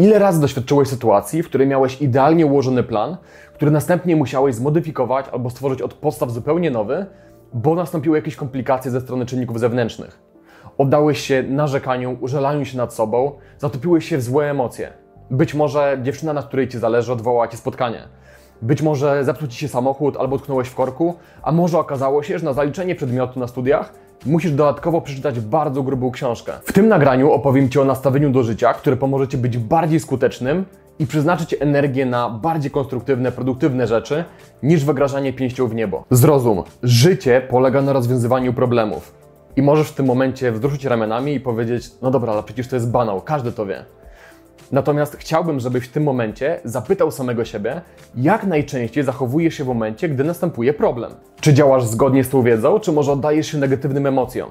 Ile razy doświadczyłeś sytuacji, w której miałeś idealnie ułożony plan, który następnie musiałeś zmodyfikować albo stworzyć od podstaw zupełnie nowy, bo nastąpiły jakieś komplikacje ze strony czynników zewnętrznych? Oddałeś się narzekaniu, użalaniu się nad sobą, zatopiłeś się w złe emocje. Być może dziewczyna, na której ci zależy, odwołała ci spotkanie. Być może zepsuł ci się samochód albo utknąłeś w korku, a może okazało się, że na zaliczenie przedmiotu na studiach musisz dodatkowo przeczytać bardzo grubą książkę. W tym nagraniu opowiem Ci o nastawieniu do życia, które pomoże Ci być bardziej skutecznym i przeznaczyć energię na bardziej konstruktywne, produktywne rzeczy niż wygrażanie pięścią w niebo. Zrozum, życie polega na rozwiązywaniu problemów. I możesz w tym momencie wzruszyć ramionami i powiedzieć: No dobra, ale przecież to jest banał, każdy to wie. Natomiast chciałbym, żebyś w tym momencie zapytał samego siebie, jak najczęściej zachowujesz się w momencie, gdy następuje problem. Czy działasz zgodnie z tą wiedzą, czy może oddajesz się negatywnym emocjom?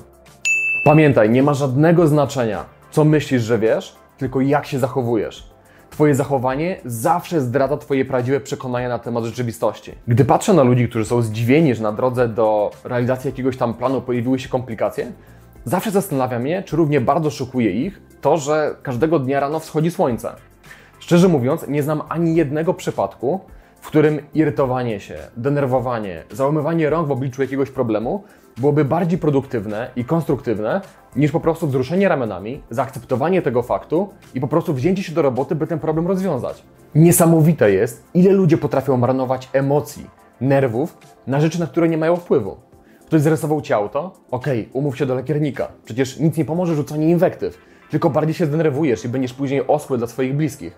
Pamiętaj, nie ma żadnego znaczenia, co myślisz, że wiesz, tylko jak się zachowujesz. Twoje zachowanie zawsze zdradza Twoje prawdziwe przekonania na temat rzeczywistości. Gdy patrzę na ludzi, którzy są zdziwieni, że na drodze do realizacji jakiegoś tam planu pojawiły się komplikacje, zawsze zastanawia mnie, czy równie bardzo szokuje ich to, że każdego dnia rano wschodzi słońce. Szczerze mówiąc, nie znam ani jednego przypadku, w którym irytowanie się, denerwowanie, załamywanie rąk w obliczu jakiegoś problemu byłoby bardziej produktywne i konstruktywne niż po prostu wzruszenie ramionami, zaakceptowanie tego faktu i po prostu wzięcie się do roboty, by ten problem rozwiązać. Niesamowite jest, ile ludzie potrafią marnować emocji, nerwów na rzeczy, na które nie mają wpływu. Ktoś zrysował ci auto? Okej, okay, umów się do lakiernika. Przecież nic nie pomoże rzucanie inwektyw, tylko bardziej się zdenerwujesz i będziesz później osły dla swoich bliskich.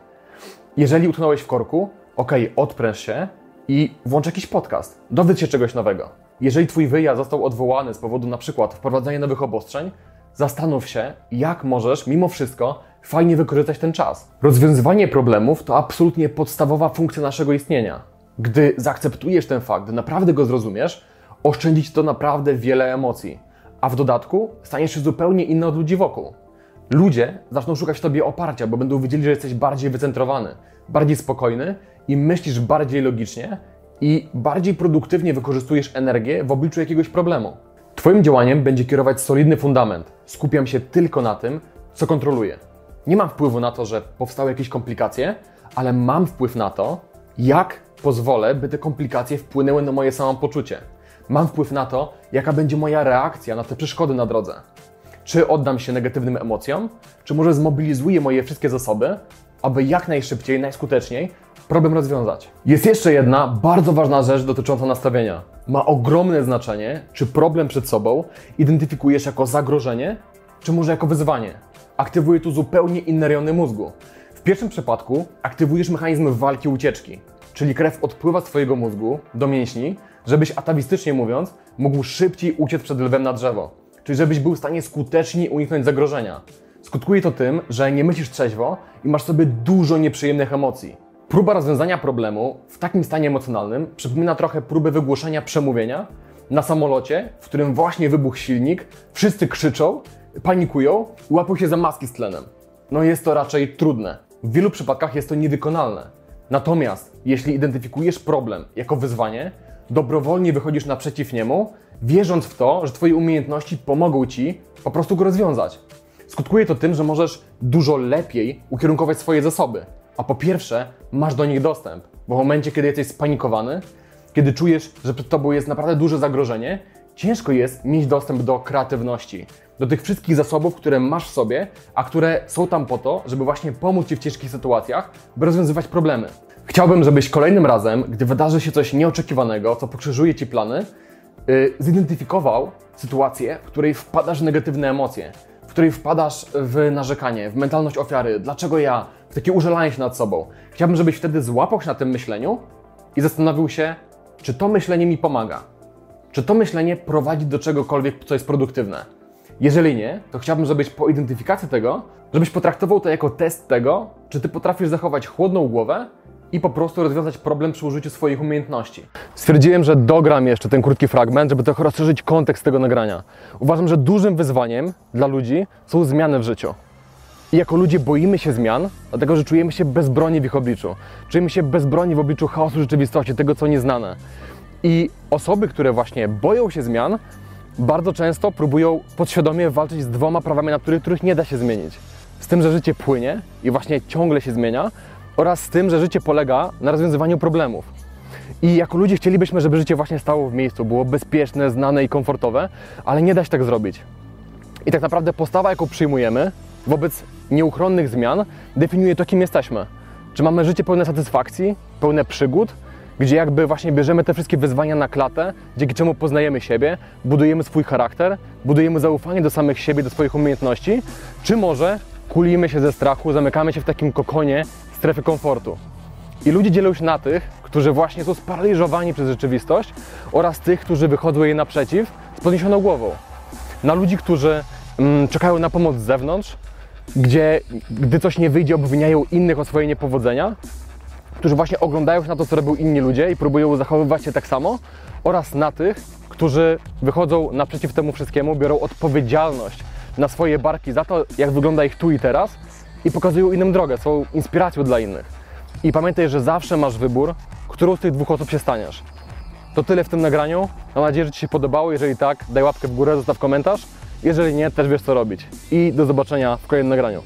Jeżeli utknąłeś w korku, okej, okay, odpręż się i włącz jakiś podcast. Dowiedz się czegoś nowego. Jeżeli Twój wyjazd został odwołany z powodu na przykład wprowadzania nowych obostrzeń, zastanów się, jak możesz mimo wszystko fajnie wykorzystać ten czas. Rozwiązywanie problemów to absolutnie podstawowa funkcja naszego istnienia. Gdy zaakceptujesz ten fakt, gdy naprawdę go zrozumiesz, oszczędzić to naprawdę wiele emocji. A w dodatku staniesz się zupełnie inny od ludzi wokół. Ludzie zaczną szukać w tobie oparcia, bo będą wiedzieli, że jesteś bardziej wycentrowany, bardziej spokojny i myślisz bardziej logicznie i bardziej produktywnie wykorzystujesz energię w obliczu jakiegoś problemu. Twoim działaniem będzie kierować solidny fundament. Skupiam się tylko na tym, co kontroluję. Nie mam wpływu na to, że powstały jakieś komplikacje, ale mam wpływ na to, jak pozwolę, by te komplikacje wpłynęły na moje samopoczucie. Mam wpływ na to, jaka będzie moja reakcja na te przeszkody na drodze. Czy oddam się negatywnym emocjom, czy może zmobilizuję moje wszystkie zasoby, aby jak najszybciej, najskuteczniej problem rozwiązać. Jest jeszcze jedna bardzo ważna rzecz dotycząca nastawienia. Ma ogromne znaczenie, czy problem przed sobą identyfikujesz jako zagrożenie, czy może jako wyzwanie. Aktywuje tu zupełnie inne rejony mózgu. W pierwszym przypadku aktywujesz mechanizm walki ucieczki, czyli krew odpływa z Twojego mózgu do mięśni, żebyś atawistycznie mówiąc mógł szybciej uciec przed lwem na drzewo, czyli żebyś był w stanie skutecznie uniknąć zagrożenia. Skutkuje to tym, że nie myślisz trzeźwo i masz sobie dużo nieprzyjemnych emocji. Próba rozwiązania problemu w takim stanie emocjonalnym przypomina trochę próbę wygłoszenia przemówienia na samolocie, w którym właśnie wybuchł silnik, wszyscy krzyczą, panikują i łapią się za maski z tlenem. No jest to raczej trudne. W wielu przypadkach jest to niewykonalne. Natomiast jeśli identyfikujesz problem jako wyzwanie, dobrowolnie wychodzisz naprzeciw niemu, wierząc w to, że Twoje umiejętności pomogą Ci po prostu go rozwiązać. Skutkuje to tym, że możesz dużo lepiej ukierunkować swoje zasoby. A po pierwsze, masz do nich dostęp, bo w momencie, kiedy jesteś spanikowany, kiedy czujesz, że przed Tobą jest naprawdę duże zagrożenie, ciężko jest mieć dostęp do kreatywności, do tych wszystkich zasobów, które masz w sobie, a które są tam po to, żeby właśnie pomóc Ci w ciężkich sytuacjach, by rozwiązywać problemy. Chciałbym, żebyś kolejnym razem, gdy wydarzy się coś nieoczekiwanego, co pokrzyżuje Ci plany, yy, zidentyfikował sytuację, w której wpadasz w negatywne emocje, w której wpadasz w narzekanie, w mentalność ofiary. Dlaczego ja? W takie użalanie się nad sobą. Chciałbym, żebyś wtedy złapał się na tym myśleniu i zastanowił się, czy to myślenie mi pomaga. Czy to myślenie prowadzi do czegokolwiek, co jest produktywne. Jeżeli nie, to chciałbym, żebyś po identyfikacji tego, żebyś potraktował to jako test tego, czy ty potrafisz zachować chłodną głowę i po prostu rozwiązać problem przy użyciu swoich umiejętności. Stwierdziłem, że dogram jeszcze ten krótki fragment, żeby trochę rozszerzyć kontekst tego nagrania. Uważam, że dużym wyzwaniem dla ludzi są zmiany w życiu. I jako ludzie boimy się zmian, dlatego że czujemy się bezbronni w ich obliczu. Czujemy się bezbronni w obliczu chaosu rzeczywistości, tego co nieznane. I osoby, które właśnie boją się zmian, bardzo często próbują podświadomie walczyć z dwoma prawami, na których, których nie da się zmienić. z tym, że życie płynie i właśnie ciągle się zmienia, oraz z tym, że życie polega na rozwiązywaniu problemów. I jako ludzie chcielibyśmy, żeby życie właśnie stało w miejscu, było bezpieczne, znane i komfortowe, ale nie da się tak zrobić. I tak naprawdę postawa, jaką przyjmujemy wobec nieuchronnych zmian, definiuje to, kim jesteśmy. Czy mamy życie pełne satysfakcji, pełne przygód, gdzie jakby właśnie bierzemy te wszystkie wyzwania na klatę, dzięki czemu poznajemy siebie, budujemy swój charakter, budujemy zaufanie do samych siebie, do swoich umiejętności, czy może kulimy się ze strachu, zamykamy się w takim kokonie strefy komfortu. I ludzie dzielą się na tych, którzy właśnie są sparaliżowani przez rzeczywistość oraz tych, którzy wychodzą jej naprzeciw z podniesioną głową. Na ludzi, którzy mm, czekają na pomoc z zewnątrz, gdzie gdy coś nie wyjdzie, obwiniają innych o swoje niepowodzenia, którzy właśnie oglądają się na to, co robią inni ludzie i próbują zachowywać się tak samo, oraz na tych, którzy wychodzą naprzeciw temu wszystkiemu, biorą odpowiedzialność na swoje barki za to, jak wygląda ich tu i teraz i pokazują innym drogę, są inspiracją dla innych. I pamiętaj, że zawsze masz wybór, którą z tych dwóch osób się staniesz. To tyle w tym nagraniu. Mam nadzieję, że Ci się podobało. Jeżeli tak, daj łapkę w górę, zostaw komentarz. Jeżeli nie, też wiesz co robić. I do zobaczenia w kolejnym nagraniu.